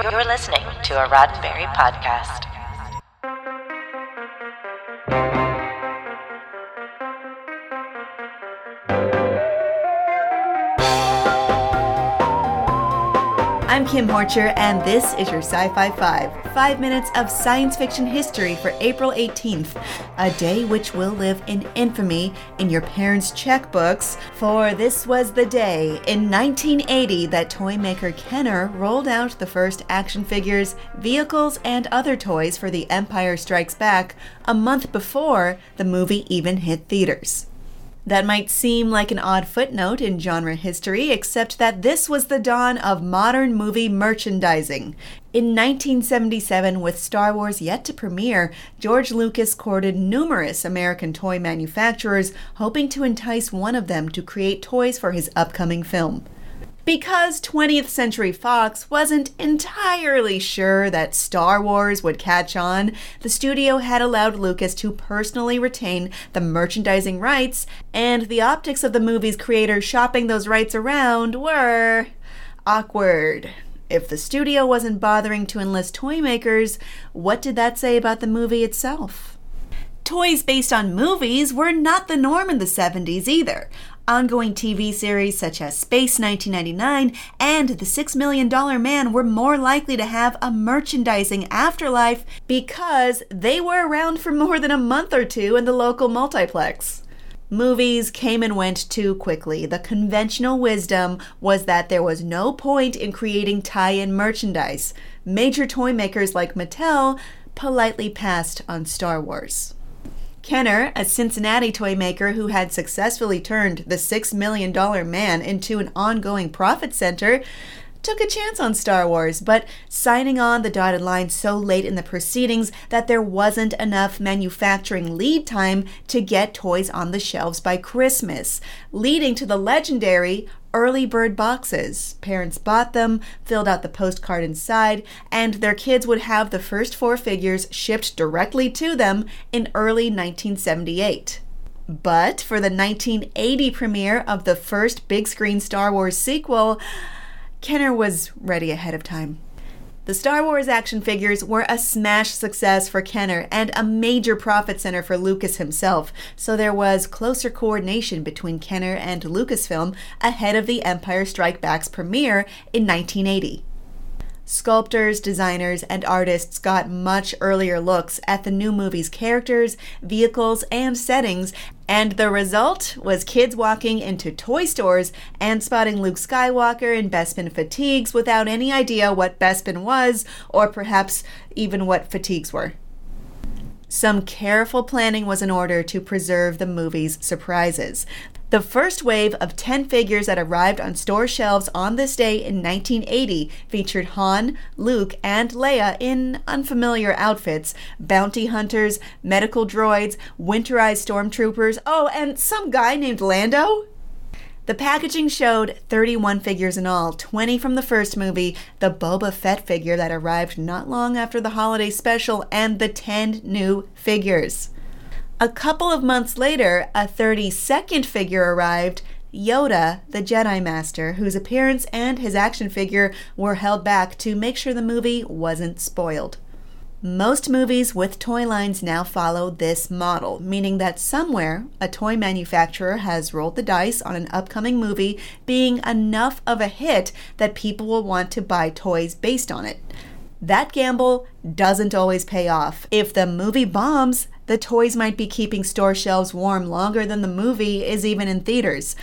You're listening to a Roddenberry podcast. I'm Kim Horcher, and this is your Sci Fi 5. Five minutes of science fiction history for April 18th, a day which will live in infamy in your parents' checkbooks. For this was the day in 1980 that toy maker Kenner rolled out the first action figures, vehicles, and other toys for The Empire Strikes Back a month before the movie even hit theaters. That might seem like an odd footnote in genre history, except that this was the dawn of modern movie merchandising. In 1977, with Star Wars yet to premiere, George Lucas courted numerous American toy manufacturers, hoping to entice one of them to create toys for his upcoming film. Because 20th Century Fox wasn't entirely sure that Star Wars would catch on, the studio had allowed Lucas to personally retain the merchandising rights, and the optics of the movie's creator shopping those rights around were awkward. If the studio wasn't bothering to enlist toy makers, what did that say about the movie itself? Toys based on movies were not the norm in the 70s either ongoing TV series such as Space 1999 and The Six Million Dollar Man were more likely to have a merchandising afterlife because they were around for more than a month or two in the local multiplex. Movies came and went too quickly. The conventional wisdom was that there was no point in creating tie in merchandise. Major toy makers like Mattel politely passed on Star Wars. Kenner, a Cincinnati toy maker who had successfully turned the $6 million man into an ongoing profit center, took a chance on Star Wars, but signing on the dotted line so late in the proceedings that there wasn't enough manufacturing lead time to get toys on the shelves by Christmas, leading to the legendary early bird boxes. Parents bought them, filled out the postcard inside, and their kids would have the first four figures shipped directly to them in early 1978. But for the 1980 premiere of the first big screen Star Wars sequel, Kenner was ready ahead of time. The Star Wars action figures were a smash success for Kenner and a major profit center for Lucas himself, so there was closer coordination between Kenner and Lucasfilm ahead of the Empire Strike Back's premiere in 1980. Sculptors, designers, and artists got much earlier looks at the new movie's characters, vehicles, and settings, and the result was kids walking into toy stores and spotting Luke Skywalker in Bespin fatigues without any idea what Bespin was, or perhaps even what fatigues were. Some careful planning was in order to preserve the movie's surprises. The first wave of 10 figures that arrived on store shelves on this day in 1980 featured Han, Luke, and Leia in unfamiliar outfits, bounty hunters, medical droids, winterized stormtroopers, oh, and some guy named Lando. The packaging showed 31 figures in all, 20 from the first movie, the Boba Fett figure that arrived not long after the holiday special, and the 10 new figures. A couple of months later, a 32nd figure arrived Yoda, the Jedi Master, whose appearance and his action figure were held back to make sure the movie wasn't spoiled. Most movies with toy lines now follow this model, meaning that somewhere a toy manufacturer has rolled the dice on an upcoming movie being enough of a hit that people will want to buy toys based on it. That gamble doesn't always pay off. If the movie bombs, the toys might be keeping store shelves warm longer than the movie is even in theaters.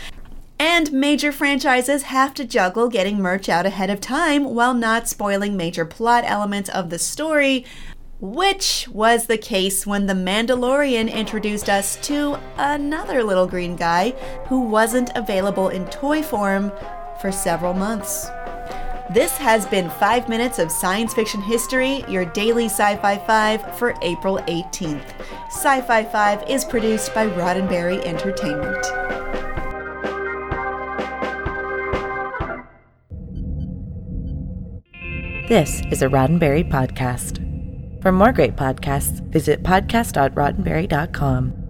And major franchises have to juggle getting merch out ahead of time while not spoiling major plot elements of the story, which was the case when The Mandalorian introduced us to another little green guy who wasn't available in toy form for several months. This has been 5 Minutes of Science Fiction History, your daily Sci Fi 5 for April 18th. Sci Fi 5 is produced by Roddenberry Entertainment. This is a Roddenberry podcast. For more great podcasts, visit podcast.roddenberry.com.